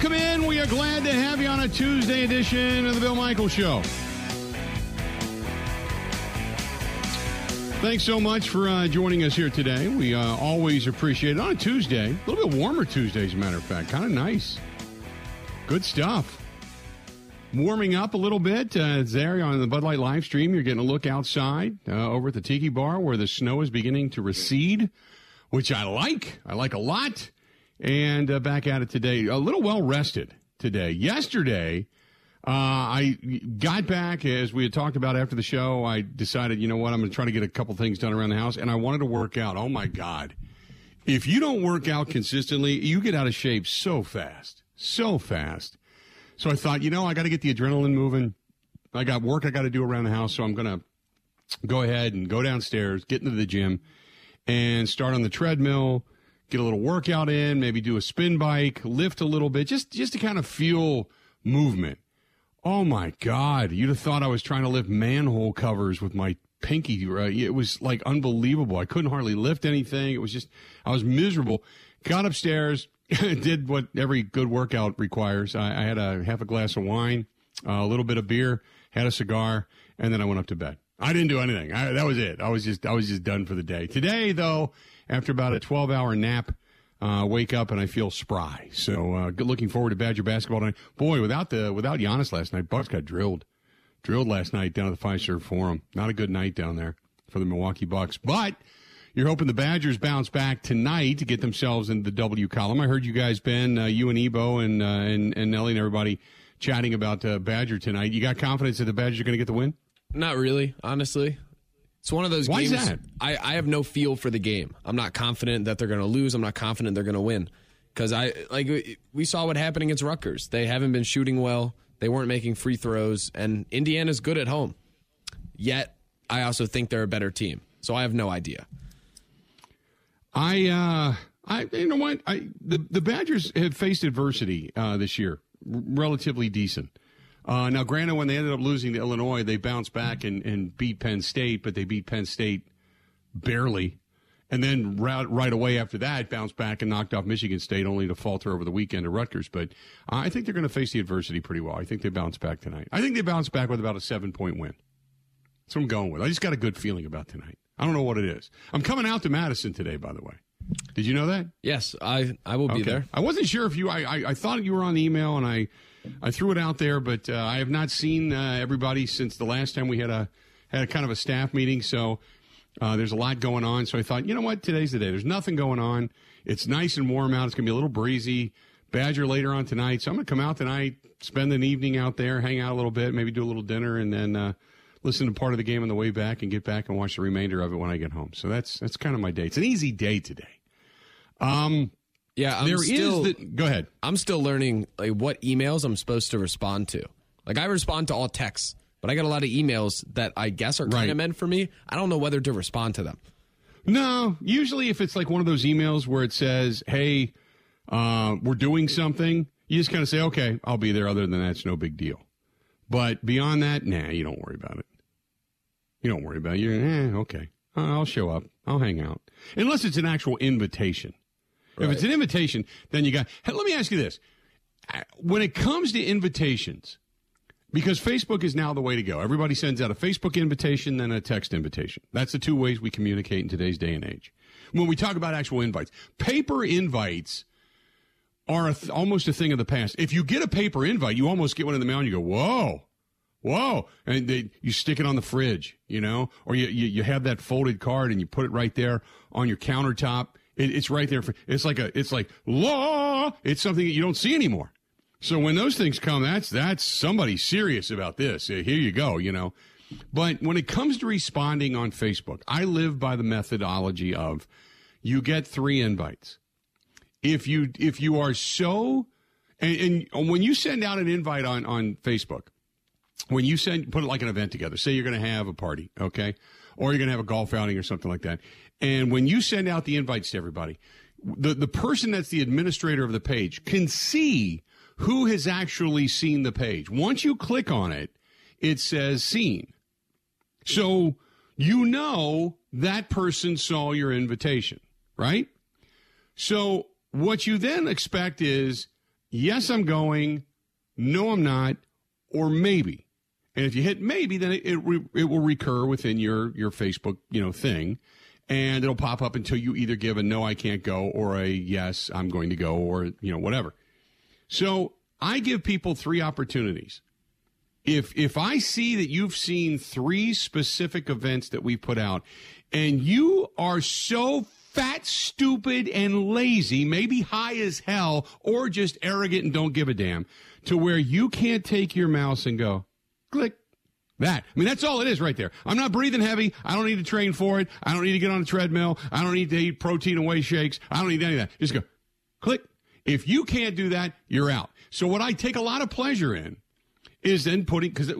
Welcome in. We are glad to have you on a Tuesday edition of the Bill Michaels Show. Thanks so much for uh, joining us here today. We uh, always appreciate it on a Tuesday. A little bit warmer Tuesday, as a matter of fact. Kind of nice. Good stuff. Warming up a little bit. Uh, there on the Bud Light live stream, you're getting a look outside uh, over at the Tiki Bar where the snow is beginning to recede, which I like. I like a lot. And uh, back at it today. A little well rested today. Yesterday, uh, I got back as we had talked about after the show. I decided, you know what, I'm going to try to get a couple things done around the house, and I wanted to work out. Oh my God. If you don't work out consistently, you get out of shape so fast, so fast. So I thought, you know, I got to get the adrenaline moving. I got work I got to do around the house, so I'm going to go ahead and go downstairs, get into the gym, and start on the treadmill, get a little workout in, maybe do a spin bike, lift a little bit, just just to kind of feel movement. Oh my God. You'd have thought I was trying to lift manhole covers with my pinky. Right? It was like unbelievable. I couldn't hardly lift anything. It was just, I was miserable. Got upstairs, did what every good workout requires. I, I had a half a glass of wine, uh, a little bit of beer, had a cigar, and then I went up to bed. I didn't do anything. I, that was it. I was just, I was just done for the day. Today, though, after about a 12 hour nap, uh, wake up and I feel spry. So uh, looking forward to Badger basketball tonight. Boy, without the without Giannis last night, Bucks got drilled, drilled last night down at the Fiserv Forum. Not a good night down there for the Milwaukee Bucks, but. You're hoping the Badgers bounce back tonight to get themselves in the W column. I heard you guys, Ben, uh, you and Ebo and, uh, and and Nelly and everybody chatting about uh, Badger tonight. You got confidence that the Badgers are going to get the win? Not really, honestly. It's one of those Why games. Is that? I, I have no feel for the game. I'm not confident that they're going to lose. I'm not confident they're going to win. Because I like we saw what happened against Rutgers. They haven't been shooting well. They weren't making free throws, and Indiana's good at home. Yet, I also think they're a better team. So I have no idea. I, uh, I, you know what? I the the Badgers have faced adversity uh, this year, relatively decent. Uh, now, granted, when they ended up losing to Illinois, they bounced back and, and beat Penn State, but they beat Penn State barely. And then right, right away after that, bounced back and knocked off Michigan State, only to falter over the weekend to Rutgers. But I think they're going to face the adversity pretty well. I think they bounce back tonight. I think they bounce back with about a seven point win. That's what I'm going with. I just got a good feeling about tonight. I don't know what it is. I'm coming out to Madison today, by the way. Did you know that? Yes, I I will be Okay. there. I wasn't sure if you. I, I I thought you were on the email, and I I threw it out there, but uh, I have not seen uh, everybody since the last time we had a had a kind of a staff meeting. So uh, there's a lot going on. So I thought, you know what, today's the day. There's nothing going on. It's nice and warm out. It's gonna be a little breezy. Badger later on tonight, so I'm gonna come out tonight, spend an evening out there, hang out a little bit, maybe do a little dinner, and then. Uh, Listen to part of the game on the way back, and get back and watch the remainder of it when I get home. So that's that's kind of my day. It's an easy day today. Um, Yeah, I'm there is still the. Go ahead. I'm still learning like what emails I'm supposed to respond to. Like I respond to all texts, but I got a lot of emails that I guess are kind Right. of meant for me. I don't know whether to respond to them. No, usually if it's like one of those emails where it says, "Hey, uh, we're doing something," you just kind of say, "Okay, I'll be there." Other than that, it's no big deal. But beyond that, nah, you don't worry about it. You don't worry about it. You're, eh, okay, I'll show up. I'll hang out, unless it's an actual invitation. If it's an invitation, then you got. Hey, let me ask you this: when it comes to invitations, because Facebook is now the way to go. Everybody sends out a Facebook invitation, then a text invitation. That's the two ways we communicate in today's day and age. When we talk about actual invites, paper invites are a th- almost a thing of the past. If you get a paper invite, you almost get one in the mail and you go, whoa, whoa. And they, you stick it on the fridge, you know, or you, you, you have that folded card and you put it right there on your countertop. It, it's right there. For, it's like a, it's like law. It's something that you don't see anymore. So when those things come, that's that's somebody serious about this. Here you go, you know. But when it comes to responding on Facebook, I live by the methodology of you get three invites. If you if you are so and, and when you send out an invite on on Facebook, when you send put it like an event together, say you're going to have a party, okay, or you're going to have a golf outing or something like that, and when you send out the invites to everybody, the the person that's the administrator of the page can see who has actually seen the page. Once you click on it, it says seen. So you know that person saw your invitation, right? So what you then expect is yes, I'm going, no, I'm not, or maybe. And if you hit maybe, then it, it, re, it will recur within your, your Facebook, you know, thing. And it'll pop up until you either give a no, I can't go, or a yes, I'm going to go, or, you know, whatever. So I give people three opportunities. If, if I see that you've seen three specific events that we put out and you are so fat, stupid, and lazy, maybe high as hell, or just arrogant and don't give a damn, to where you can't take your mouse and go, click. That. I mean, that's all it is right there. I'm not breathing heavy. I don't need to train for it. I don't need to get on a treadmill. I don't need to eat protein whey shakes. I don't need any of that. Just go, click. If you can't do that, you're out. So what I take a lot of pleasure in is then putting, because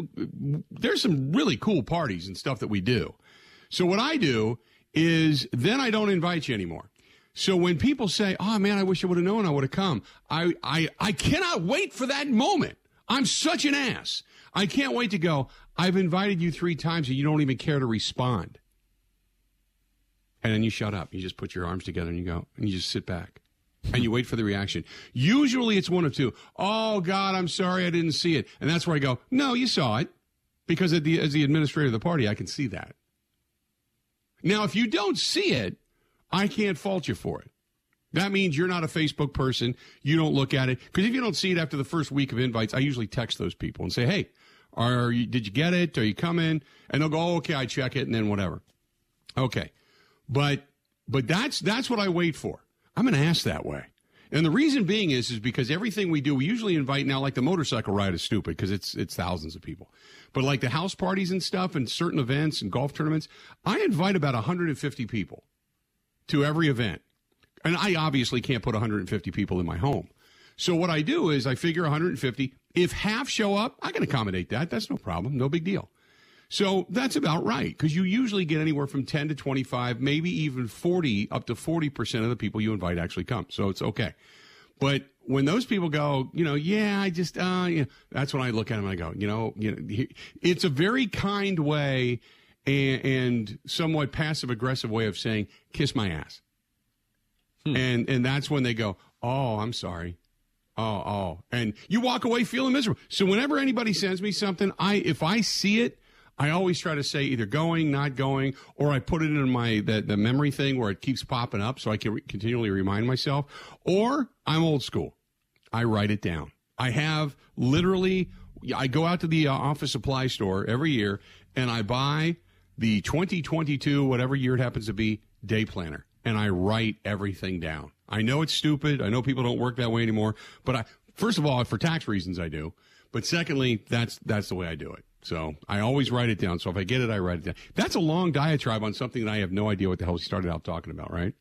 there's some really cool parties and stuff that we do. So what I do is then I don't invite you anymore. So when people say, "Oh man, I wish I would have known I would have come," I, I I cannot wait for that moment. I'm such an ass. I can't wait to go. I've invited you three times and you don't even care to respond. And then you shut up. You just put your arms together and you go and you just sit back and you wait for the reaction. Usually it's one of two. Oh God, I'm sorry I didn't see it. And that's where I go, no, you saw it. Because the, as the administrator of the party, I can see that. Now, if you don't see it, I can't fault you for it. That means you're not a Facebook person. You don't look at it. Because if you don't see it after the first week of invites, I usually text those people and say, hey, are you, did you get it? Are you coming? And they'll go, oh, okay, I check it and then whatever. Okay. But, but that's, that's what I wait for. I'm going to ask that way. And the reason being is, is because everything we do, we usually invite now, like the motorcycle ride is stupid because it's, it's thousands of people. But like the house parties and stuff and certain events and golf tournaments, I invite about 150 people to every event. And I obviously can't put 150 people in my home. So what I do is I figure 150. If half show up, I can accommodate that. That's no problem. No big deal. So that's about right because you usually get anywhere from 10 to 25, maybe even 40, up to 40% of the people you invite actually come. So it's okay. But when those people go, you know, yeah, I just, uh, that's when I look at them and I go, you know, you know, it's a very kind way and, and somewhat passive aggressive way of saying, kiss my ass. Hmm. And, and that's when they go, oh, I'm sorry. Oh, oh. And you walk away feeling miserable. So whenever anybody sends me something, I, if I see it, I always try to say either going, not going, or I put it in my the, the memory thing where it keeps popping up so I can re- continually remind myself. Or I'm old school. I write it down. I have literally I go out to the uh, office supply store every year and I buy the 2022 whatever year it happens to be day planner and I write everything down. I know it's stupid. I know people don't work that way anymore, but I first of all for tax reasons I do. But secondly, that's that's the way I do it. So I always write it down. So if I get it, I write it down. That's a long diatribe on something that I have no idea what the hell he started out talking about, right?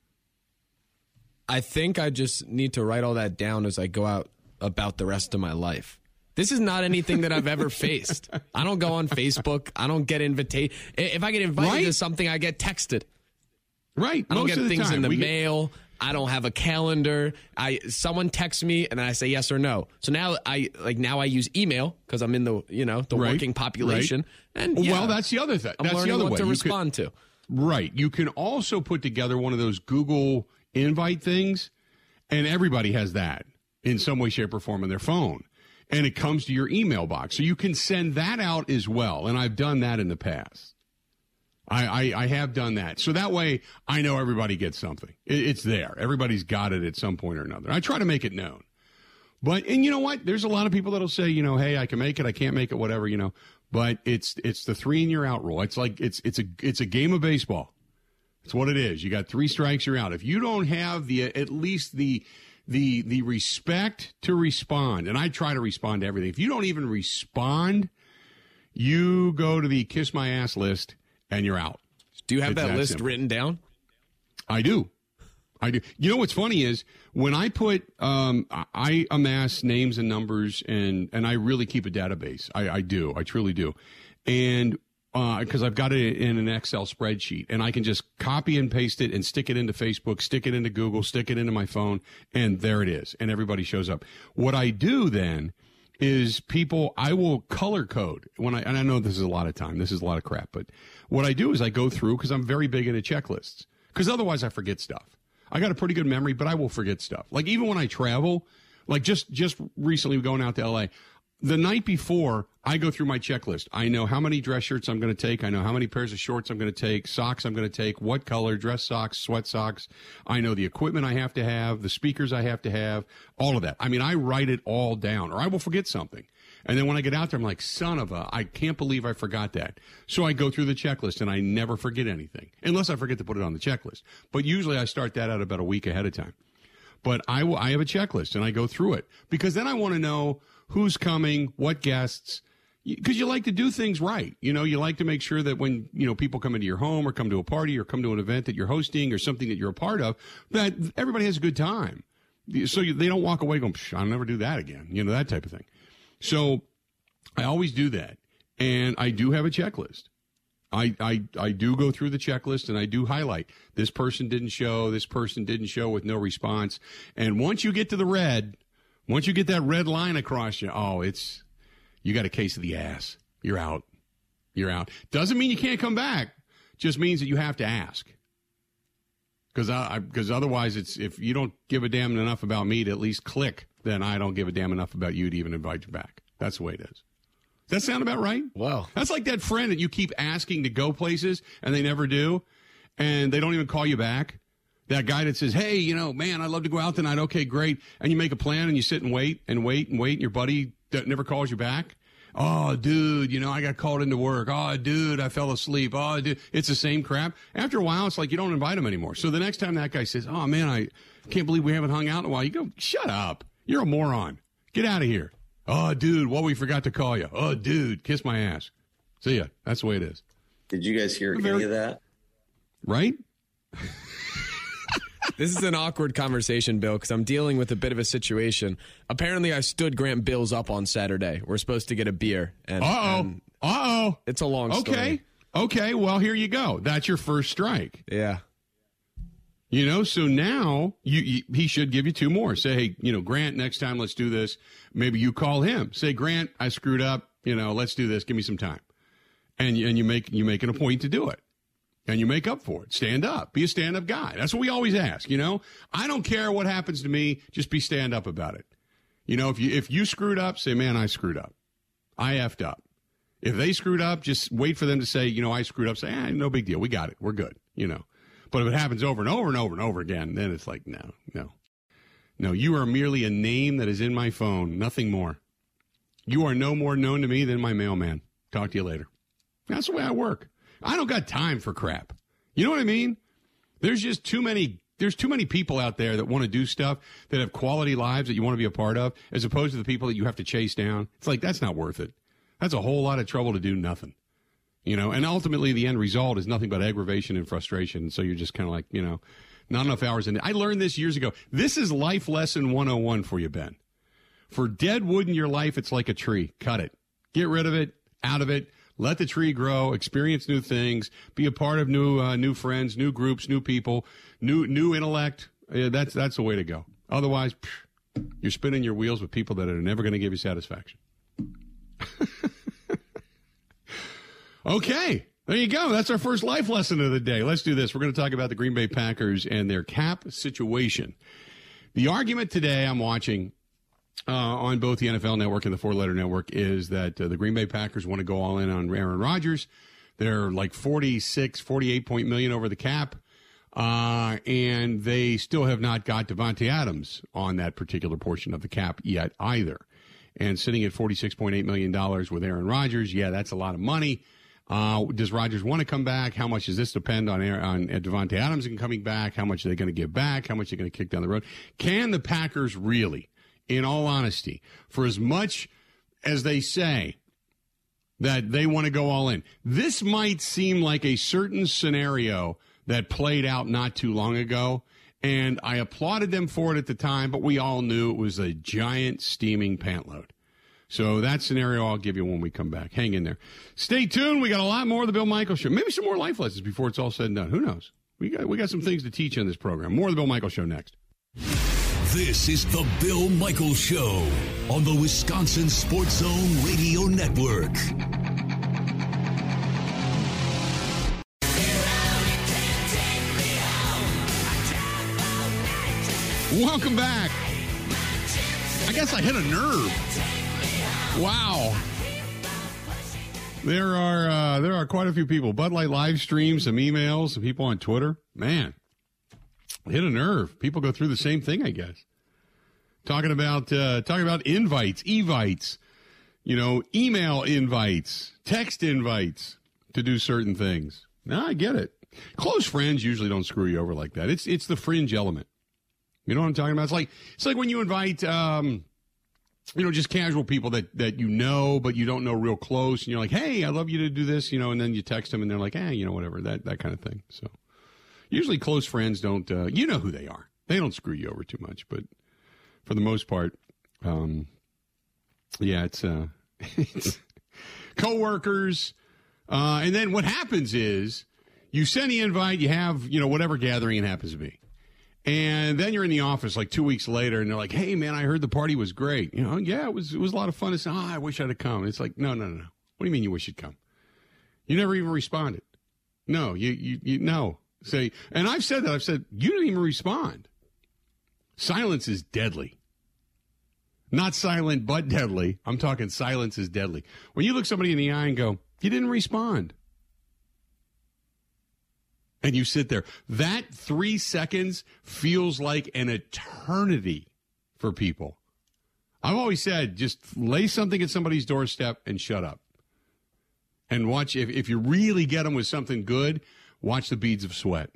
I think I just need to write all that down as I go out about the rest of my life. This is not anything that I've ever faced. I don't go on Facebook. I don't get invited. If I get invited right? to something, I get texted. Right. I don't Most get things in the we mail. Get- I don't have a calendar. I someone texts me and I say yes or no. So now I like now I use email because I'm in the you know the right, working population. Right. And yeah, well, that's the other thing. I'm that's learning the other what way to you respond could, to. Right. You can also put together one of those Google invite things, and everybody has that in some way, shape, or form on their phone. And it comes to your email box. So you can send that out as well. And I've done that in the past. I, I, I, have done that. So that way I know everybody gets something. It, it's there. Everybody's got it at some point or another. I try to make it known. But, and you know what? There's a lot of people that'll say, you know, hey, I can make it, I can't make it, whatever, you know. But it's, it's the three and you're out rule. It's like, it's, it's a, it's a game of baseball. It's what it is. You got three strikes, you're out. If you don't have the, at least the, the, the respect to respond, and I try to respond to everything. If you don't even respond, you go to the kiss my ass list and you're out. Do you have it's that, that, list simple. written down? I do. I do. You know what's funny is when I put, um, I amass names and numbers, and and I really keep a database. I, I do. I truly do, and uh because uh, I've got it in an Excel spreadsheet, and I can just copy and paste it and stick it into Facebook, stick it into Google, stick it into my phone, and there it is, and everybody shows up. What I do then is people I will color code when I and I know this is a lot of time. This is a lot of crap, but what I do is I go through because I'm very big into checklists because otherwise I forget stuff. I got a pretty good memory, but I will forget stuff. Like even when I travel, Like just just recently going out to LA. The night before, I go through my checklist. I know how many dress shirts I'm going to take. I know how many pairs of shorts I'm going to take, socks I'm going to take, what color, dress socks, sweat socks. I know the equipment I have to have, the speakers I have to have, all of that. I mean, I write it all down or I will forget something. And then when I get out there, I'm like, son of a, I can't believe I forgot that. So I go through the checklist and I never forget anything unless I forget to put it on the checklist. But usually I start that out about a week ahead of time. But I, will, I have a checklist and I go through it because then I want to know who's coming, what guests, because you like to do things right. You know, you like to make sure that when, you know, people come into your home or come to a party or come to an event that you're hosting or something that you're a part of, that everybody has a good time. So you, they don't walk away going, I'll never do that again. You know, that type of thing. So I always do that. And I do have a checklist. I, I, I do go through the checklist and I do highlight this person didn't show, this person didn't show with no response. And once you get to the red, once you get that red line across you, oh, it's, you got a case of the ass. You're out. You're out. Doesn't mean you can't come back. Just means that you have to ask. Because I, because otherwise, it's if you don't give a damn enough about me to at least click, then I don't give a damn enough about you to even invite you back. That's the way it is. Does that sound about right? Well, that's like that friend that you keep asking to go places and they never do, and they don't even call you back. That guy that says, "Hey, you know, man, I'd love to go out tonight." Okay, great. And you make a plan and you sit and wait and wait and wait, and your buddy that never calls you back. Oh, dude, you know, I got called into work. Oh, dude, I fell asleep. Oh, dude, it's the same crap. After a while, it's like you don't invite him anymore. So the next time that guy says, "Oh man, I can't believe we haven't hung out in a while," you go, "Shut up! You're a moron. Get out of here." Oh, dude, well, we forgot to call you. Oh, dude, kiss my ass. See ya. That's the way it is. Did you guys hear Very, any of that? Right? this is an awkward conversation, Bill, because I'm dealing with a bit of a situation. Apparently, I stood Grant Bills up on Saturday. We're supposed to get a beer. And, uh oh. Uh oh. It's a long okay. story. Okay. Okay. Well, here you go. That's your first strike. Yeah. You know, so now you, you, he should give you two more. Say, hey, you know, Grant, next time let's do this. Maybe you call him. Say, Grant, I screwed up. You know, let's do this. Give me some time. And and you make you make it a point to do it. And you make up for it. Stand up. Be a stand up guy. That's what we always ask, you know? I don't care what happens to me, just be stand up about it. You know, if you if you screwed up, say, Man, I screwed up. I effed up. If they screwed up, just wait for them to say, you know, I screwed up. Say, eh, no big deal. We got it. We're good. You know. But if it happens over and over and over and over again, then it's like, no, no. No, you are merely a name that is in my phone, nothing more. You are no more known to me than my mailman. Talk to you later. That's the way I work. I don't got time for crap. You know what I mean? There's just too many there's too many people out there that want to do stuff that have quality lives that you want to be a part of as opposed to the people that you have to chase down. It's like that's not worth it. That's a whole lot of trouble to do nothing you know, and ultimately the end result is nothing but aggravation and frustration. So you're just kind of like, you know, not enough hours in. I learned this years ago. This is life lesson 101 for you, Ben. For dead wood in your life, it's like a tree. Cut it. Get rid of it, out of it. Let the tree grow, experience new things, be a part of new uh, new friends, new groups, new people, new new intellect. Yeah, that's that's the way to go. Otherwise, you're spinning your wheels with people that are never going to give you satisfaction. Okay. There you go. That's our first life lesson of the day. Let's do this. We're going to talk about the Green Bay Packers and their cap situation. The argument today I'm watching uh, on both the NFL Network and the Four Letter Network is that uh, the Green Bay Packers want to go all in on Aaron Rodgers. They're like 46, 48 point million over the cap. Uh, and they still have not got Davante Adams on that particular portion of the cap yet either. And sitting at $46.8 million with Aaron Rodgers, yeah, that's a lot of money. Uh, does Rodgers want to come back? How much does this depend on on Davante Adams and coming back? How much are they going to give back? How much are they going to kick down the road? Can the Packers really, in all honesty, for as much as they say that they want to go all in, this might seem like a certain scenario that played out not too long ago. And I applauded them for it at the time, but we all knew it was a giant steaming pantload. So that scenario I'll give you when we come back. Hang in there. Stay tuned. We got a lot more of the Bill Michaels Show. Maybe some more life lessons before it's all said and done. Who knows? We got we got some things to teach on this program. More of the Bill Michaels Show next. This is the Bill Michaels Show on the Wisconsin Sports Zone Radio Network. Welcome back. I guess I hit a nerve. Wow. There are uh, there are quite a few people. Bud Light live streams, some emails, some people on Twitter. Man, hit a nerve. People go through the same thing, I guess. Talking about uh, talking about invites, evites, you know, email invites, text invites to do certain things. Now I get it. Close friends usually don't screw you over like that. It's it's the fringe element. You know what I'm talking about? It's like it's like when you invite um, you know, just casual people that that you know but you don't know real close and you're like, "Hey, I'd love you to do this," you know, and then you text them and they're like, "Eh, you know, whatever." That that kind of thing. So usually close friends don't uh, you know who they are. They don't screw you over too much, but for the most part um yeah, it's uh it's coworkers uh and then what happens is you send the invite, you have, you know, whatever gathering it happens to be. And then you're in the office like two weeks later, and they're like, "Hey, man, I heard the party was great. You know, yeah, it was. It was a lot of fun." It's, oh, I wish I'd have come. It's like, no, no, no. What do you mean you wish you'd come? You never even responded. No, you, you, you no. Say, and I've said that. I've said you didn't even respond. Silence is deadly. Not silent, but deadly. I'm talking silence is deadly. When you look somebody in the eye and go, "You didn't respond," and you sit there. That three seconds feels like an eternity for people. I've always said just lay something at somebody's doorstep and shut up. And watch, if, if you really get them with something good, watch the beads of sweat.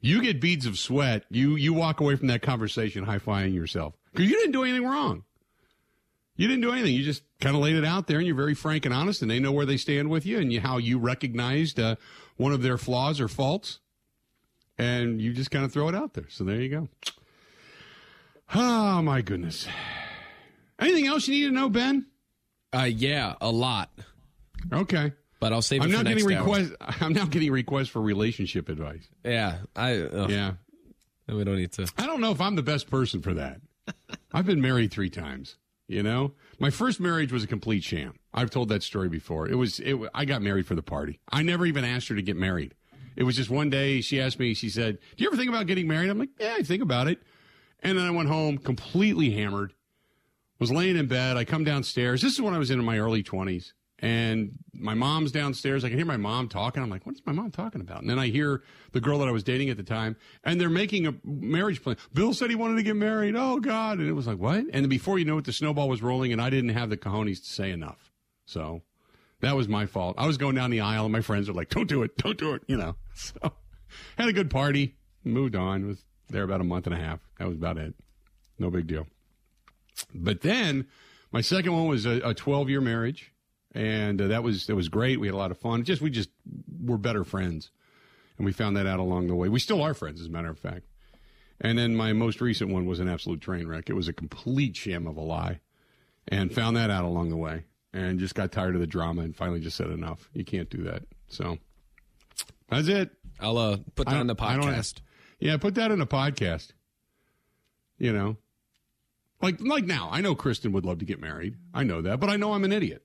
You get beads of sweat, you, you walk away from that conversation high fiving yourself because you didn't do anything wrong. You didn't do anything. You just kind of laid it out there, and you're very frank and honest, and they know where they stand with you and you, how you recognized uh, one of their flaws or faults, and you just kind of throw it out there. So there you go. Oh my goodness. Anything else you need to know, Ben? Uh, yeah, a lot. Okay. But I'll save it I'm now getting hour. request. I'm now getting requests for relationship advice. Yeah, I. Yeah. we don't need to. I don't know if I'm the best person for that. I've been married three times. You know, my first marriage was a complete sham. I've told that story before. It was. It. I got married for the party. I never even asked her to get married. It was just one day she asked me. She said, "Do you ever think about getting married?" I'm like, "Yeah, I think about it." And then I went home completely hammered. Was laying in bed. I come downstairs. This is when I was in my early 20s. And my mom's downstairs. I can hear my mom talking. I'm like, what is my mom talking about? And then I hear the girl that I was dating at the time, and they're making a marriage plan. Bill said he wanted to get married. Oh, God. And it was like, what? And before you know it, the snowball was rolling, and I didn't have the cojones to say enough. So that was my fault. I was going down the aisle, and my friends were like, don't do it. Don't do it. You know. So had a good party, moved on, was there about a month and a half. That was about it. No big deal. But then my second one was a 12 year marriage, and uh, that was that was great. We had a lot of fun. Just we just were better friends, and we found that out along the way. We still are friends, as a matter of fact. And then my most recent one was an absolute train wreck. It was a complete sham of a lie, and found that out along the way, and just got tired of the drama, and finally just said enough. You can't do that. So that's it. I'll uh, put that I on the don't- I don't- podcast. Yeah, put that in a podcast. You know, like like now, I know Kristen would love to get married. I know that, but I know I'm an idiot.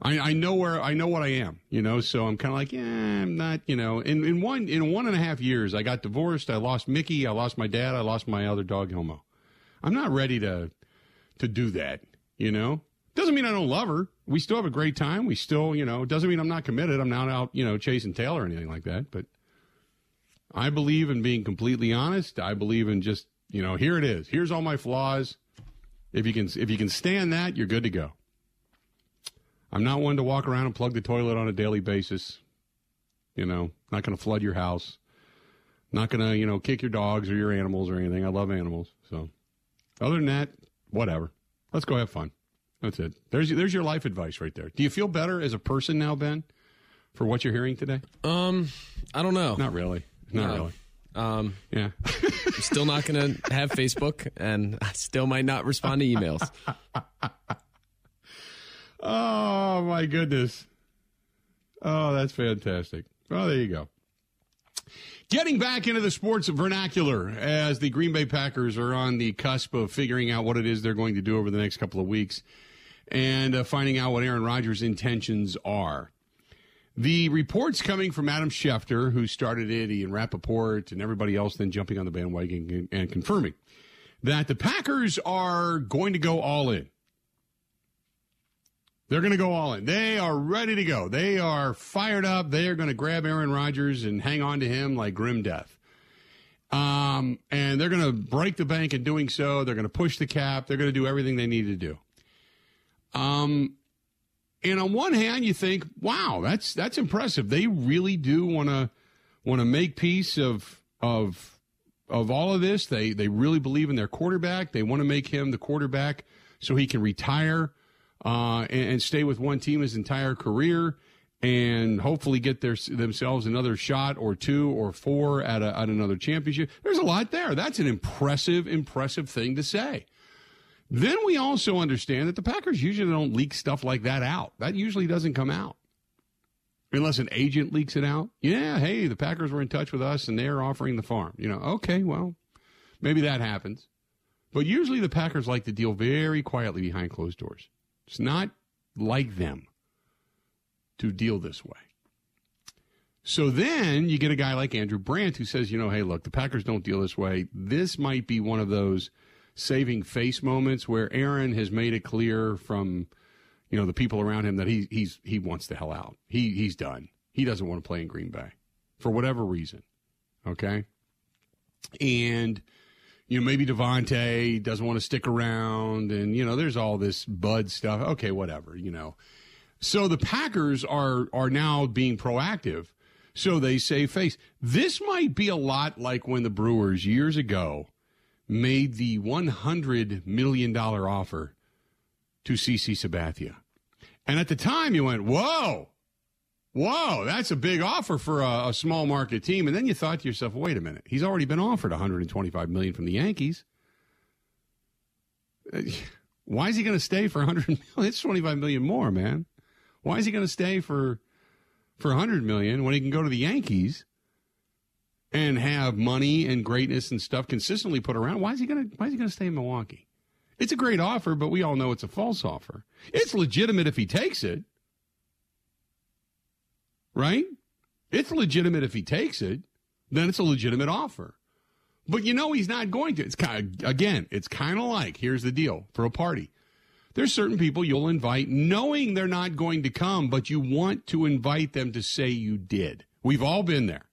I, I know where I know what I am, you know. So I'm kind of like, yeah, I'm not, you know. In in one in one and a half years, I got divorced. I lost Mickey. I lost my dad. I lost my other dog, Homo. I'm not ready to to do that, you know. Doesn't mean I don't love her. We still have a great time. We still, you know, doesn't mean I'm not committed. I'm not out, you know, chasing tail or anything like that. But I believe in being completely honest. I believe in just, you know, here it is. Here's all my flaws. If you can if you can stand that, you're good to go. I'm not one to walk around and plug the toilet on a daily basis. You know, not going to flood your house. Not going to, you know, kick your dogs or your animals or anything. I love animals. So, other than that, whatever. Let's go have fun. That's it. There's there's your life advice right there. Do you feel better as a person now, Ben, for what you're hearing today? Um, I don't know. Not really. Not No. really. Um, Yeah. I'm still not going to have Facebook, and I still might not respond to emails. Oh my goodness. Oh, that's fantastic. Oh, there you go. Getting back into the sports vernacular as the Green Bay Packers are on the cusp of figuring out what it is they're going to do over the next couple of weeks and uh, finding out what Aaron Rodgers' intentions are. The reports coming from Adam Schefter, who started it, Ian Rapoport, and everybody else then jumping on the bandwagon and, and confirming that the Packers are going to go all in. They're going to go all in. They are ready to go. They are fired up. They are going to grab Aaron Rodgers and hang on to him like grim death. Um, and they're going to break the bank in doing so. They're going to push the cap. They're going to do everything they need to do. Um, and on one hand, you think, wow, that's that's impressive. They really do want to want to make peace of of of all of this. They they really believe in their quarterback. They want to make him the quarterback so he can retire uh, and, and, stay with one team his entire career and hopefully get their, themselves another shot or two or four at, a, at another championship. There's a lot there. That's an impressive, impressive thing to say. Then we also understand that the Packers usually don't leak stuff like that out. That usually doesn't come out. Unless an agent leaks it out. Yeah, hey, the Packers were in touch with us and they're offering the farm. You know, okay, well, maybe that happens. But usually the Packers like to deal very quietly behind closed doors. It's not like them to deal this way. So then you get a guy like Andrew Brandt who says, you know, hey, look, the Packers don't deal this way. This might be one of those saving face moments where Aaron has made it clear from, you know, the people around him that he he's he wants the hell out. He he's done. He doesn't want to play in Green Bay for whatever reason. Okay. And you know, maybe Davante doesn't want to stick around, and you know, there's all this Bud stuff. Okay, whatever, you know. So the Packers are are now being proactive. So they save face. This might be a lot like when the Brewers years ago made the $100 million offer to CC Sabathia. And at the time, you went, whoa, whoa, that's a big offer for a, a, small market team. And then you thought to yourself, wait a minute, he's already been offered 125 million from the Yankees. Uh, why is he going to stay for 100 million? It's 25 million more, man. Why is he going to stay for for 100 million when he can go to the Yankees and have money and greatness and stuff consistently put around? Why is he going to why is he going to stay in Milwaukee? It's a great offer, but we all know it's a false offer. It's legitimate if he takes it right? It's legitimate if he takes it, then it's a legitimate offer. But you know he's not going to. It's kind of, again, it's kind of like here's the deal for a party. There's certain people you'll invite knowing they're not going to come, but you want to invite them to say you did. We've all been there.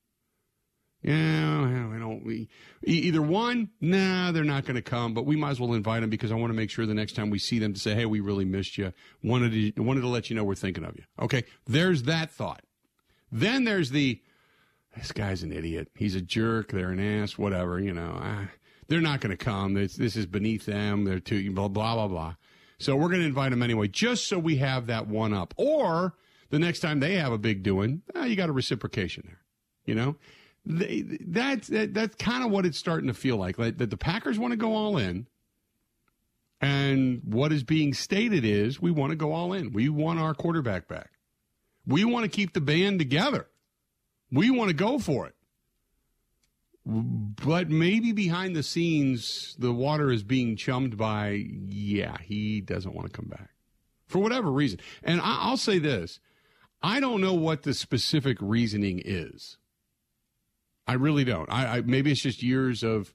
Yeah, we don't. We either one, nah, they're not going to come, but we might as well invite them because I want to make sure the next time we see them to say, hey, we really missed you. Wanted to wanted to let you know we're thinking of you. Okay, there's that thought. Then there's the this guy's an idiot. He's a jerk. They're an ass. Whatever. You know, uh, they're not going to come. It's, this is beneath them. They're too blah blah blah blah. So we're going to invite them anyway, just so we have that one up. Or the next time they have a big doing, uh, you got a reciprocation there. You know, they, that's that, that's kind of what it's starting to feel like. Like that the Packers want to go all in. And what is being stated is we want to go all in. We want our quarterback back. We want to keep the band together. We want to go for it. But maybe behind the scenes, the water is being chummed by, yeah, he doesn't want to come back for whatever reason. And I'll say this I don't know what the specific reasoning is. I really don't. I, I maybe it's just years of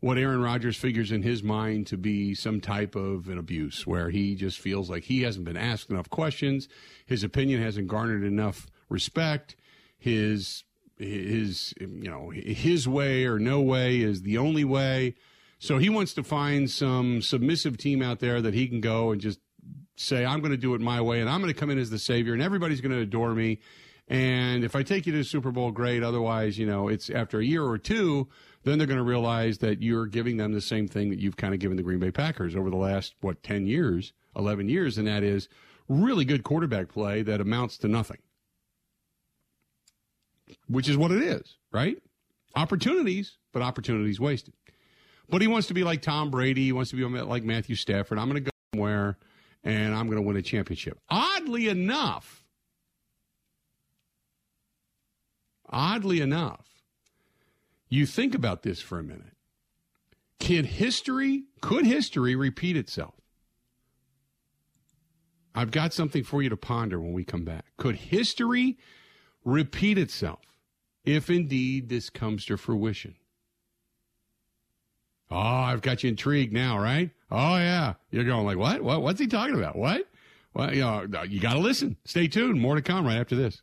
what Aaron Rodgers figures in his mind to be some type of an abuse where he just feels like he hasn't been asked enough questions, his opinion hasn't garnered enough respect, his his you know his way or no way is the only way. So he wants to find some submissive team out there that he can go and just say I'm going to do it my way and I'm going to come in as the savior and everybody's going to adore me. And if I take you to the Super Bowl, great. Otherwise, you know, it's after a year or two then they're going to realize that you're giving them the same thing that you've kind of given the Green Bay Packers over the last, what, 10 years, 11 years, and that is really good quarterback play that amounts to nothing. Which is what it is, right? Opportunities, but opportunities wasted. But he wants to be like Tom Brady. He wants to be like Matthew Stafford. I'm going to go somewhere and I'm going to win a championship. Oddly enough, oddly enough, you think about this for a minute. Can history, could history repeat itself? I've got something for you to ponder when we come back. Could history repeat itself if indeed this comes to fruition? Oh, I've got you intrigued now, right? Oh yeah. You're going like, what? What? What's he talking about? What? Well, you know, you got to listen. Stay tuned. More to come right after this.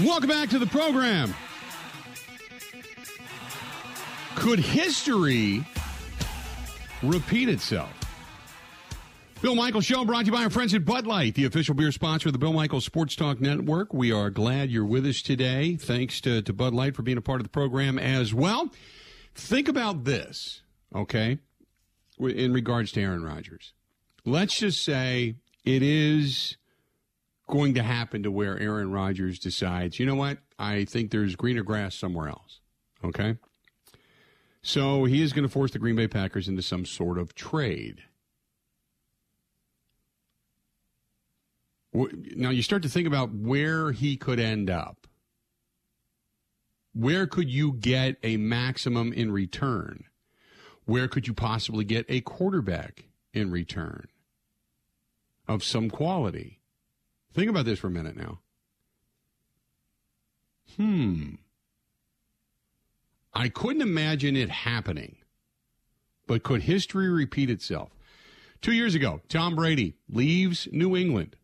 Welcome back to the program. Could history repeat itself? Bill Michaels Show brought to you by our friends at Bud Light, the official beer sponsor of the Bill Michaels Sports Talk Network. We are glad you're with us today. Thanks to, to Bud Light for being a part of the program as well. Think about this, okay, in regards to Aaron Rodgers. Let's just say it is going to happen to where Aaron Rodgers decides, you know what? I think there's greener grass somewhere else. Okay? So he is going to force the Green Bay Packers into some sort of trade. Now you start to think about where he could end up. Where could you get a maximum in return? Where could you possibly get a quarterback in return of some quality? Think about this for a minute now. Hmm. I couldn't imagine it happening, but could history repeat itself? Two years ago, Tom Brady leaves New England,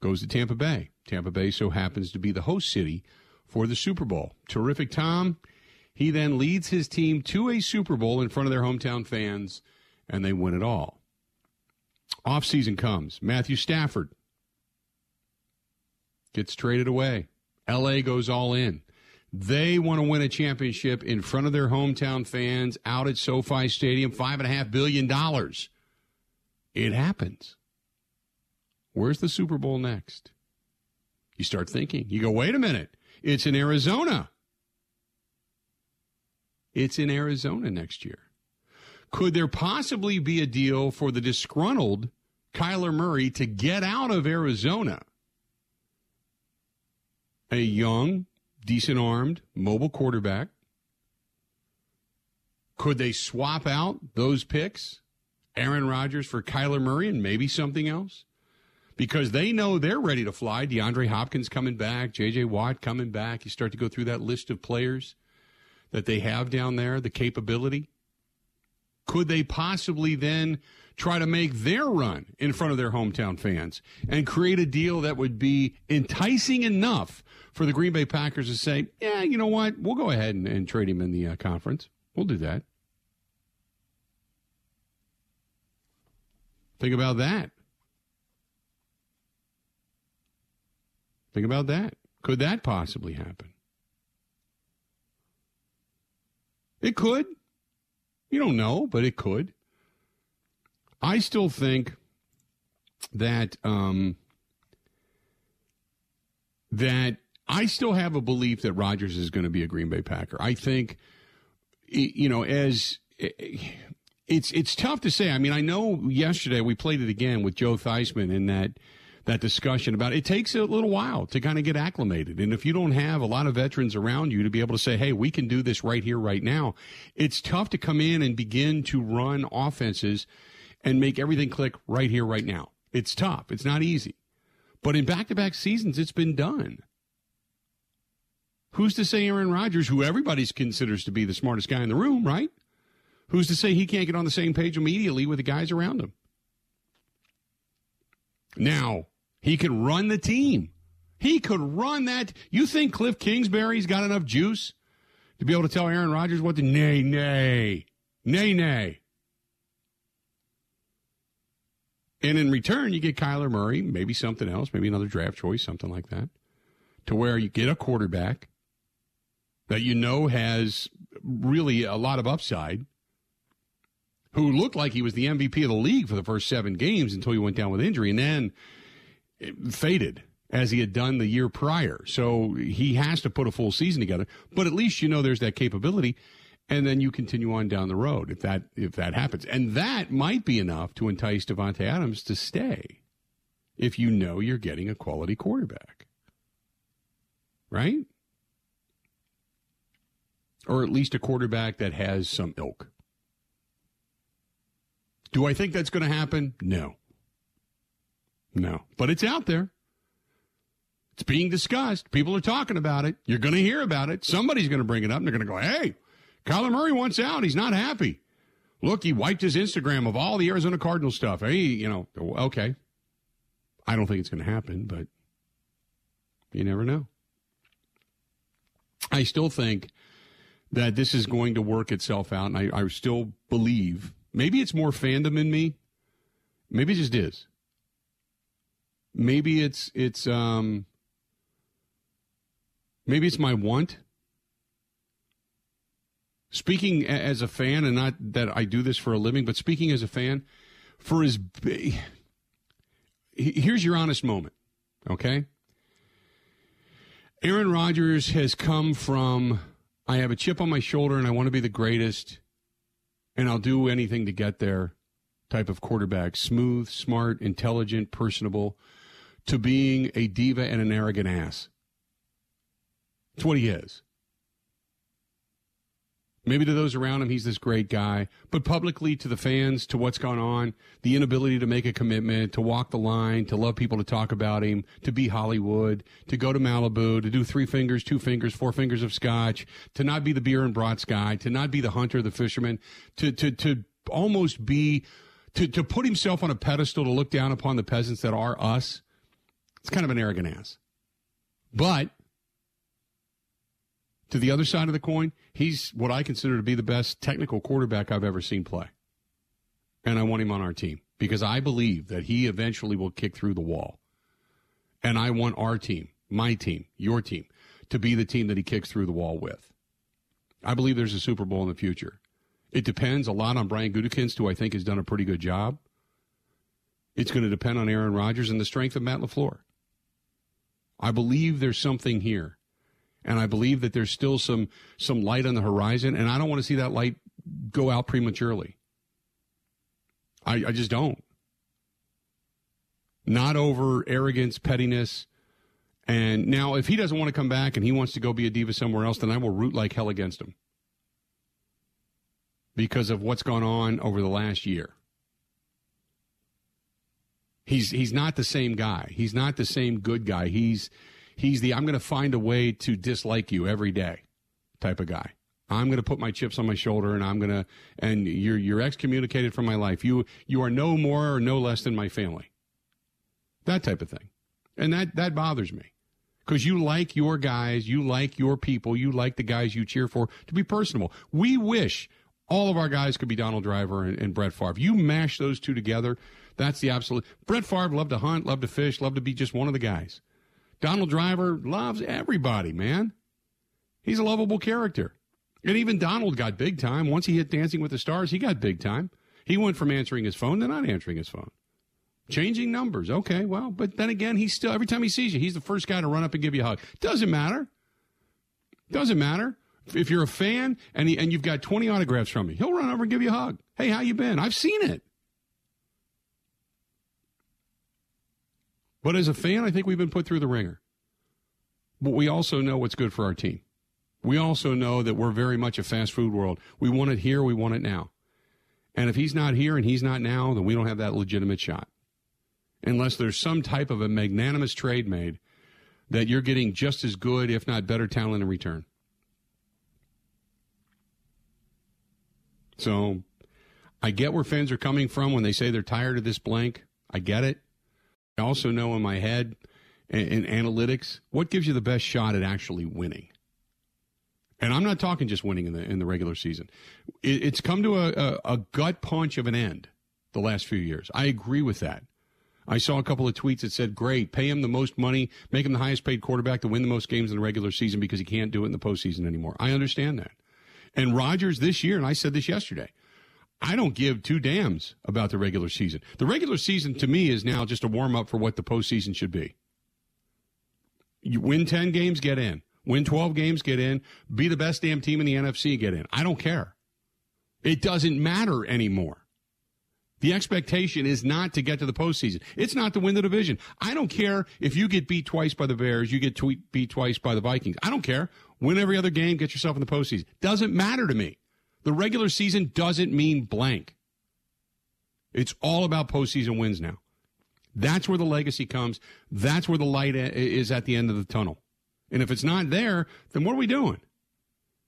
goes to Tampa Bay. Tampa Bay so happens to be the host city for the Super Bowl. Terrific Tom. He then leads his team to a Super Bowl in front of their hometown fans, and they win it all. Off season comes. Matthew Stafford gets traded away. LA goes all in. They want to win a championship in front of their hometown fans out at SoFi Stadium, five and a half billion dollars. It happens. Where's the Super Bowl next? You start thinking. You go, wait a minute. It's in Arizona. It's in Arizona next year. Could there possibly be a deal for the disgruntled Kyler Murray to get out of Arizona? A young, decent armed, mobile quarterback. Could they swap out those picks, Aaron Rodgers for Kyler Murray and maybe something else? Because they know they're ready to fly. DeAndre Hopkins coming back, J.J. Watt coming back. You start to go through that list of players that they have down there, the capability. Could they possibly then try to make their run in front of their hometown fans and create a deal that would be enticing enough for the Green Bay Packers to say, yeah, you know what? We'll go ahead and, and trade him in the uh, conference. We'll do that. Think about that. Think about that. Could that possibly happen? It could. You don't know, but it could. I still think that um, that I still have a belief that Rodgers is going to be a Green Bay Packer. I think, you know, as eh, eh, it's it's tough to say. I mean, I know yesterday we played it again with Joe Theismann in that that discussion about it takes a little while to kind of get acclimated. And if you don't have a lot of veterans around you to be able to say, hey, we can do this right here, right now, it's tough to come in and begin to run offenses and make everything click right here, right now. It's tough. It's not easy. But in back to back seasons, it's been done. Who's to say Aaron Rodgers, who everybody considers to be the smartest guy in the room, right? Who's to say he can't get on the same page immediately with the guys around him? Now, he can run the team. He could run that. You think Cliff Kingsbury's got enough juice to be able to tell Aaron Rodgers what to nay, nay, nay, nay? And in return, you get Kyler Murray, maybe something else, maybe another draft choice, something like that, to where you get a quarterback that you know has really a lot of upside, who looked like he was the MVP of the league for the first seven games until he went down with injury and then faded as he had done the year prior. So he has to put a full season together, but at least you know there's that capability. and then you continue on down the road if that if that happens. And that might be enough to entice Davante Adams to stay if you know you're getting a quality quarterback. Right? Or at least a quarterback that has some ilk. Do I think that's going to happen? No. No. But it's out there. It's being discussed. People are talking about it. You're going to hear about it. Somebody's going to bring it up and they're going to go, hey, Kyler Murray wants out. He's not happy. Look, he wiped his Instagram of all the Arizona Cardinal stuff. Hey, you know, okay. I don't think it's going to happen, but you never know. I still think that this is going to work itself out, and I, I still believe maybe it's more fandom in me. Maybe it just is. Maybe it's it's um maybe it's my want speaking as a fan, and not that I do this for a living, but speaking as a fan, for his. Here's your honest moment, okay? Aaron Rodgers has come from I have a chip on my shoulder and I want to be the greatest, and I'll do anything to get there type of quarterback. Smooth, smart, intelligent, personable, to being a diva and an arrogant ass. That's what he is. Maybe to those around him, he's this great guy. But publicly, to the fans, to what's gone on, the inability to make a commitment, to walk the line, to love people to talk about him, to be Hollywood, to go to Malibu, to do three fingers, two fingers, four fingers of scotch, to not be the beer and brats guy, to not be the hunter, the fisherman, to, to, to almost be, to, to put himself on a pedestal to look down upon the peasants that are us. It's kind of an arrogant ass. But to the other side of the coin, he's what I consider to be the best technical quarterback I've ever seen play. And I want him on our team because I believe that he eventually will kick through the wall. And I want our team, my team, your team, to be the team that he kicks through the wall with. I believe there's a Super Bowl in the future. It depends a lot on Brian Gutekunst, who I think has done a pretty good job. It's going to depend on Aaron Rodgers and the strength of Matt LaFleur. I believe there's something here and I believe that there's still some some light on the horizon, and I don't want to see that light go out prematurely. I, I just don't. Not over arrogance, pettiness, and now if he doesn't want to come back and he wants to go be a diva somewhere else, then I will root like hell against him because of what's gone on over the last year. He's he's not the same guy. He's not the same good guy. He's He's the I'm going to find a way to dislike you every day type of guy. I'm going to put my chips on my shoulder and I'm going to and you're you're excommunicated from my life. You you are no more or no less than my family. That type of thing. And that that bothers me. Cuz you like your guys, you like your people, you like the guys you cheer for to be personable. We wish all of our guys could be Donald Driver and, and Brett Favre. You mash those two together, that's the absolute. Brett Favre loved to hunt, loved to fish, loved to be just one of the guys. Donald Driver loves everybody, man. He's a lovable character. And even Donald got big time. Once he hit Dancing with the Stars, he got big time. He went from answering his phone to not answering his phone. Changing numbers. Okay, well, but then again, he's still, every time he sees you, he's the first guy to run up and give you a hug. Doesn't matter. Doesn't matter. If you're a fan and, he, and you've got 20 autographs from me, he'll run over and give you a hug. Hey, how you been? I've seen it. But as a fan, I think we've been put through the ringer. But we also know what's good for our team. We also know that we're very much a fast food world. We want it here, we want it now. And if he's not here and he's not now, then we don't have that legitimate shot. Unless there's some type of a magnanimous trade made that you're getting just as good, if not better, talent in return. So I get where fans are coming from when they say they're tired of this blank. I get it. I also know in my head in, analytics what gives you the best shot at actually winning. And I'm not talking just winning in the in the regular season. It, it's come to a, a, a gut punch of an end the last few years. I agree with that. I saw a couple of tweets that said, "Great, pay him the most money, make him the highest paid quarterback to win the most games in the regular season because he can't do it in the postseason anymore." I understand that. And Rodgers this year, and I said this yesterday, I don't give two damns about the regular season. The regular season to me is now just a warm up for what the postseason should be. You win 10 games, get in. Win 12 games, get in. Be the best damn team in the NFC, get in. I don't care. It doesn't matter anymore. The expectation is not to get to the postseason. It's not to win the division. I don't care if you get beat twice by the Bears, you get beat twice by the Vikings. I don't care. Win every other game, get yourself in the postseason. Doesn't matter to me. The regular season doesn't mean blank. It's all about postseason wins now. That's where the legacy comes. That's where the light is at the end of the tunnel. And if it's not there, then what are we doing?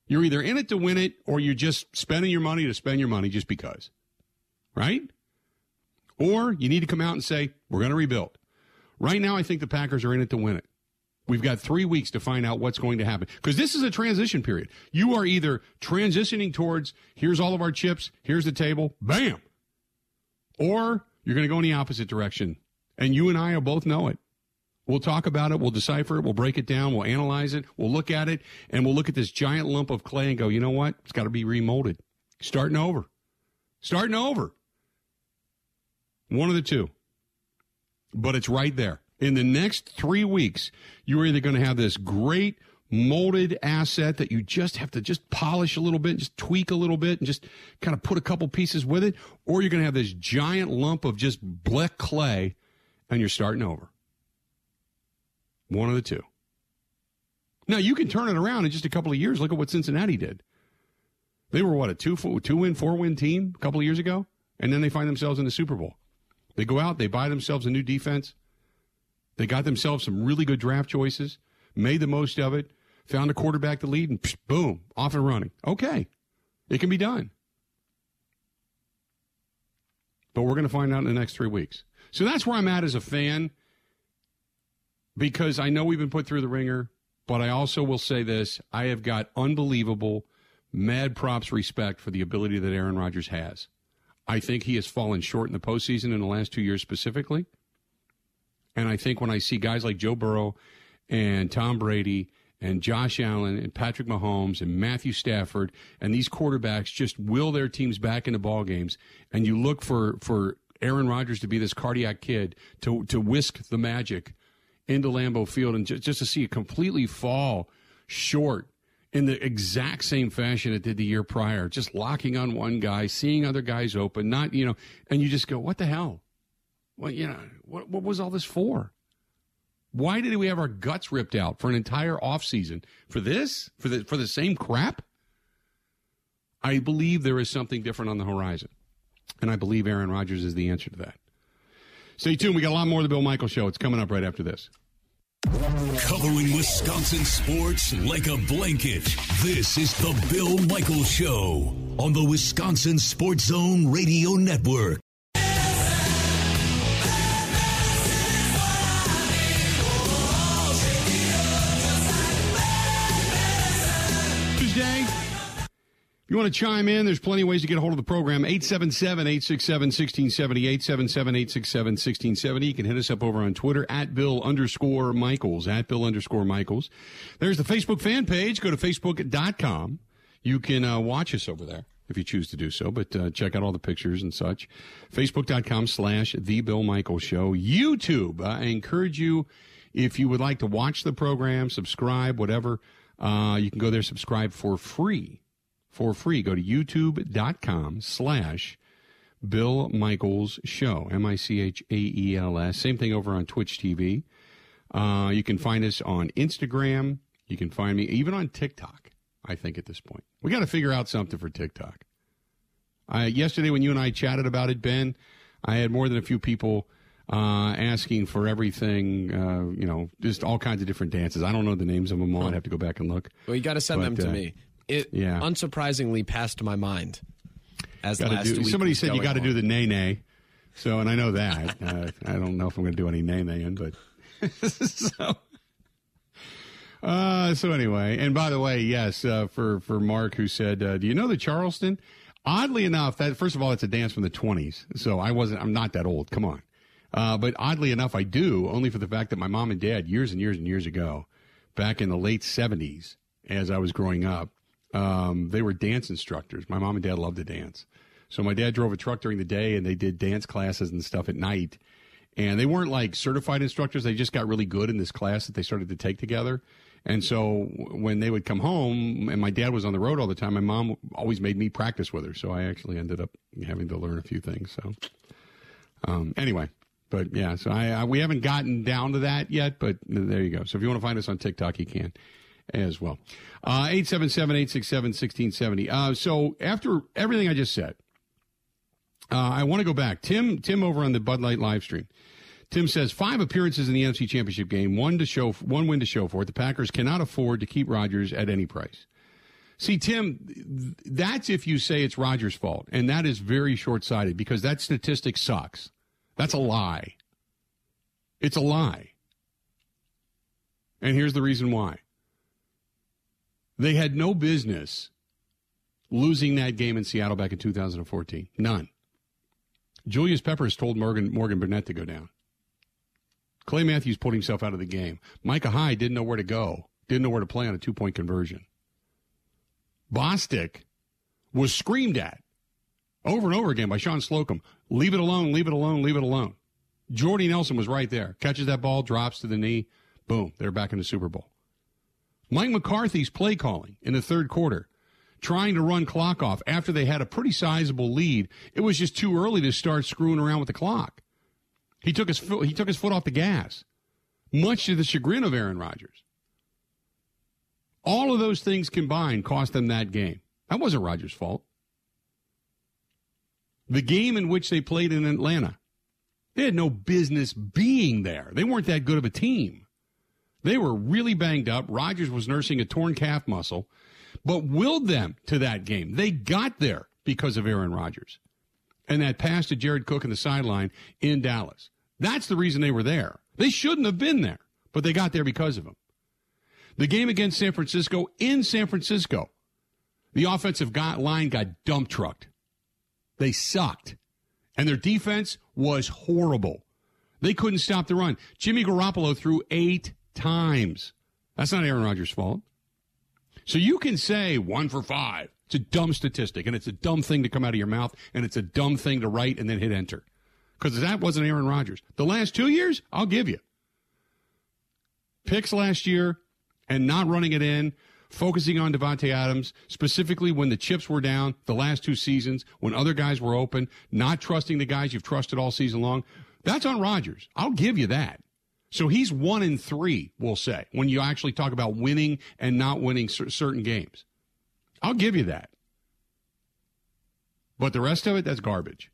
You're either in it to win it or you're just spending your money to spend your money just because. Right? Or you need to come out and say, we're going to rebuild. Right now, I think the Packers are in it to win it. We've got three weeks to find out what's going to happen because this is a transition period. You are either transitioning towards here's all of our chips, here's the table, bam, or you're going to go in the opposite direction. And you and I will both know it. We'll talk about it. We'll decipher it. We'll break it down. We'll analyze it. We'll look at it and we'll look at this giant lump of clay and go, you know what? It's got to be remolded. Starting over. Starting over. One of the two. But it's right there. In the next three weeks, you're either going to have this great molded asset that you just have to just polish a little bit, just tweak a little bit, and just kind of put a couple pieces with it, or you're going to have this giant lump of just black clay and you're starting over. One of the two. Now you can turn it around in just a couple of years. Look at what Cincinnati did. They were what a two two win four win team a couple of years ago, and then they find themselves in the Super Bowl. They go out, they buy themselves a new defense. They got themselves some really good draft choices, made the most of it, found a quarterback to lead, and psh, boom, off and running. Okay, it can be done. But we're going to find out in the next three weeks. So that's where I'm at as a fan because I know we've been put through the ringer, but I also will say this I have got unbelievable, mad props respect for the ability that Aaron Rodgers has. I think he has fallen short in the postseason in the last two years specifically. And I think when I see guys like Joe Burrow and Tom Brady and Josh Allen and Patrick Mahomes and Matthew Stafford and these quarterbacks just will their teams back into ball games, and you look for for Aaron Rodgers to be this cardiac kid to to whisk the magic into Lambeau Field and just, just to see it completely fall short in the exact same fashion it did the year prior, just locking on one guy, seeing other guys open, not, you know, and you just go, what the hell? Well, you know, what, what was all this for? Why did we have our guts ripped out for an entire offseason? For this? For the, for the same crap? I believe there is something different on the horizon. And I believe Aaron Rodgers is the answer to that. Stay tuned. We got a lot more of the Bill Michaels Show. It's coming up right after this. Covering Wisconsin sports like a blanket. This is the Bill Michaels Show on the Wisconsin Sports Zone Radio Network. You want to chime in? There's plenty of ways to get a hold of the program. 877 867 1670. 877 867 1670. You can hit us up over on Twitter at Bill underscore Michaels. At Bill underscore Michaels. There's the Facebook fan page. Go to facebook.com. You can uh, watch us over there if you choose to do so, but uh, check out all the pictures and such. Facebook.com slash The Bill Michaels Show. YouTube. Uh, I encourage you, if you would like to watch the program, subscribe, whatever, uh, you can go there, subscribe for free for free. Go to youtube.com slash Bill Michaels Show, M I C H A E L S. Same thing over on Twitch TV. Uh, you can find us on Instagram. You can find me even on TikTok, I think, at this point. We got to figure out something for TikTok. Uh, yesterday, when you and I chatted about it, Ben, I had more than a few people uh, asking for everything, uh, you know, just all kinds of different dances. I don't know the names of them all. I'd have to go back and look. Well, you got to send but, them to uh, me it yeah. unsurprisingly passed my mind. As gotta last do, week somebody said you got to do the nay nay. So, and I know that. uh, I don't know if I'm going to do any nay nay in, but so. Uh, so anyway, and by the way, yes, uh, for for Mark who said, uh, "Do you know the Charleston?" Oddly enough, that first of all, it's a dance from the 20s. So I wasn't. I'm not that old. Come on. Uh, but oddly enough, I do only for the fact that my mom and dad, years and years and years ago, back in the late 70s, as I was growing up, um, they were dance instructors. My mom and dad loved to dance. So my dad drove a truck during the day and they did dance classes and stuff at night. and they weren't like certified instructors. They just got really good in this class that they started to take together. And so when they would come home, and my dad was on the road all the time, my mom always made me practice with her. So I actually ended up having to learn a few things. So um, anyway, but yeah, so I, I, we haven't gotten down to that yet, but there you go. So if you want to find us on TikTok, you can as well. Uh, 877 867 1670. Uh, so after everything I just said, uh, I want to go back. Tim, Tim over on the Bud Light live stream. Tim says five appearances in the NFC Championship game, one to show, one win to show for it. The Packers cannot afford to keep Rodgers at any price. See, Tim, that's if you say it's Rodgers' fault, and that is very short sighted because that statistic sucks. That's a lie. It's a lie. And here's the reason why they had no business losing that game in Seattle back in 2014. None. Julius Peppers told Morgan, Morgan Burnett to go down. Clay Matthews pulled himself out of the game. Micah Hyde didn't know where to go, didn't know where to play on a two point conversion. Bostic was screamed at over and over again by Shawn Slocum. Leave it alone, leave it alone, leave it alone. Jordy Nelson was right there. Catches that ball, drops to the knee. Boom, they're back in the Super Bowl. Mike McCarthy's play calling in the third quarter, trying to run clock off after they had a pretty sizable lead. It was just too early to start screwing around with the clock. He took his foot, he took his foot off the gas, much to the chagrin of Aaron Rodgers. All of those things combined cost them that game. That wasn't Rodgers' fault. The game in which they played in Atlanta, they had no business being there. They weren't that good of a team. They were really banged up. Rodgers was nursing a torn calf muscle, but willed them to that game. They got there because of Aaron Rodgers and that pass to Jared Cook in the sideline in Dallas. That's the reason they were there. They shouldn't have been there, but they got there because of him. The game against San Francisco in San Francisco, the offensive line got dump trucked. They sucked. And their defense was horrible. They couldn't stop the run. Jimmy Garoppolo threw eight times. That's not Aaron Rodgers' fault. So you can say one for five. It's a dumb statistic, and it's a dumb thing to come out of your mouth, and it's a dumb thing to write and then hit enter. Because that wasn't Aaron Rodgers. The last two years, I'll give you. Picks last year and not running it in, focusing on Davante Adams, specifically when the chips were down the last two seasons, when other guys were open, not trusting the guys you've trusted all season long. That's on Rodgers. I'll give you that. So he's one in three, we'll say, when you actually talk about winning and not winning certain games. I'll give you that. But the rest of it, that's garbage.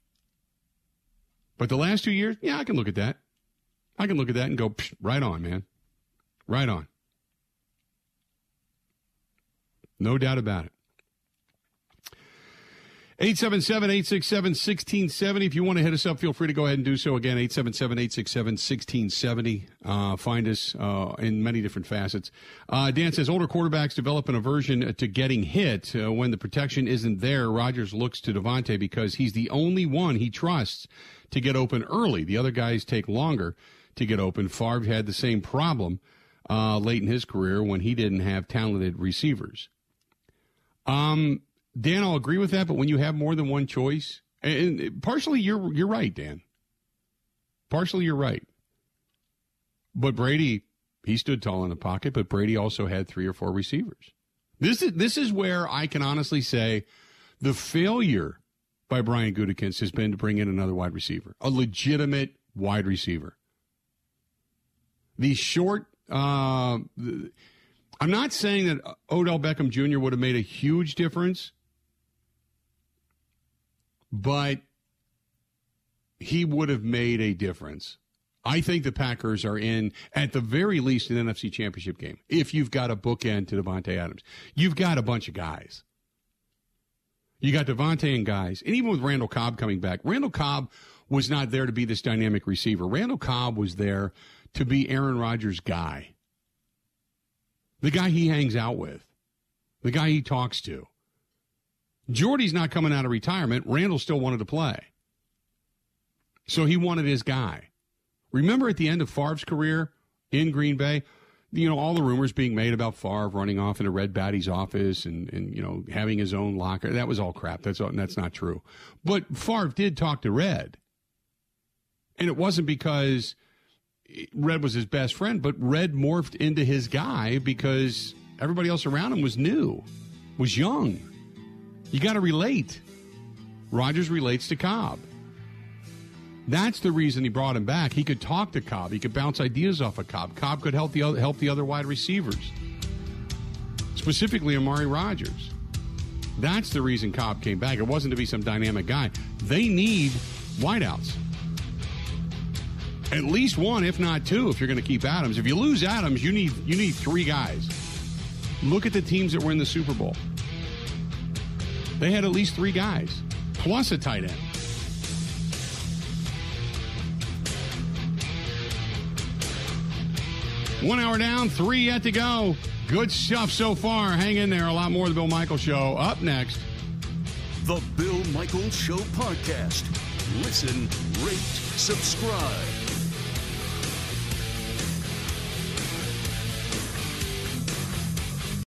But the last two years, yeah, I can look at that. I can look at that and go, right on, man. Right on. No doubt about it. 877 867 1670. If you want to hit us up, feel free to go ahead and do so. Again, 877 867 1670. Uh, find us uh, in many different facets. Uh, Dan says older quarterbacks develop an aversion to getting hit uh, when the protection isn't there. Rodgers looks to Davante because he's the only one he trusts to get open early. The other guys take longer to get open. Favre had the same problem uh, late in his career when he didn't have talented receivers. Um, Dan, I'll agree with that, but when you have more than one choice, and partially you're you're right, Dan. Partially you're right. But Brady, he stood tall in the pocket, but Brady also had three or four receivers. This is this is where I can honestly say the failure by Brian Gutekunst has been to bring in another wide receiver, a legitimate wide receiver. The short, uh, I'm not saying that Odell Beckham Jr. would have made a huge difference but he would have made a difference. I think the Packers are in, at the very least, an NFC championship game. If you've got a bookend to Davante Adams, you've got a bunch of guys. You got Davante and guys. And even with Randall Cobb coming back, Randall Cobb was not there to be this dynamic receiver. Randall Cobb was there to be Aaron Rodgers' guy, the guy he hangs out with, the guy he talks to. Jordy's not coming out of retirement. Randall still wanted to play. So he wanted his guy. Remember at the end of Favre's career in Green Bay, you know, all the rumors being made about Favre running off into Red Batty's office and, and you know, having his own locker. That was all crap. That's all, that's not true. But Favre did talk to Red. And it wasn't because Red was his best friend, but Red morphed into his guy because everybody else around him was new, was young. You got to relate. Rodgers relates to Cobb. That's the reason he brought him back. He could talk to Cobb. He could bounce ideas off of Cobb. Cobb could help the other, help the other wide receivers, specifically Amari Rodgers. That's the reason Cobb came back. It wasn't to be some dynamic guy. They need wideouts. At least one, if not two, if you're going to keep Adams. If you lose Adams, you need you need three guys. Look at the teams that were in the Super Bowl. They had at least three guys, plus a tight end. One hour down, three yet to go. Good stuff so far. Hang in there. A lot more of the Bill Michaels Show up next. The Bill Michaels Show podcast. Listen, rate, subscribe.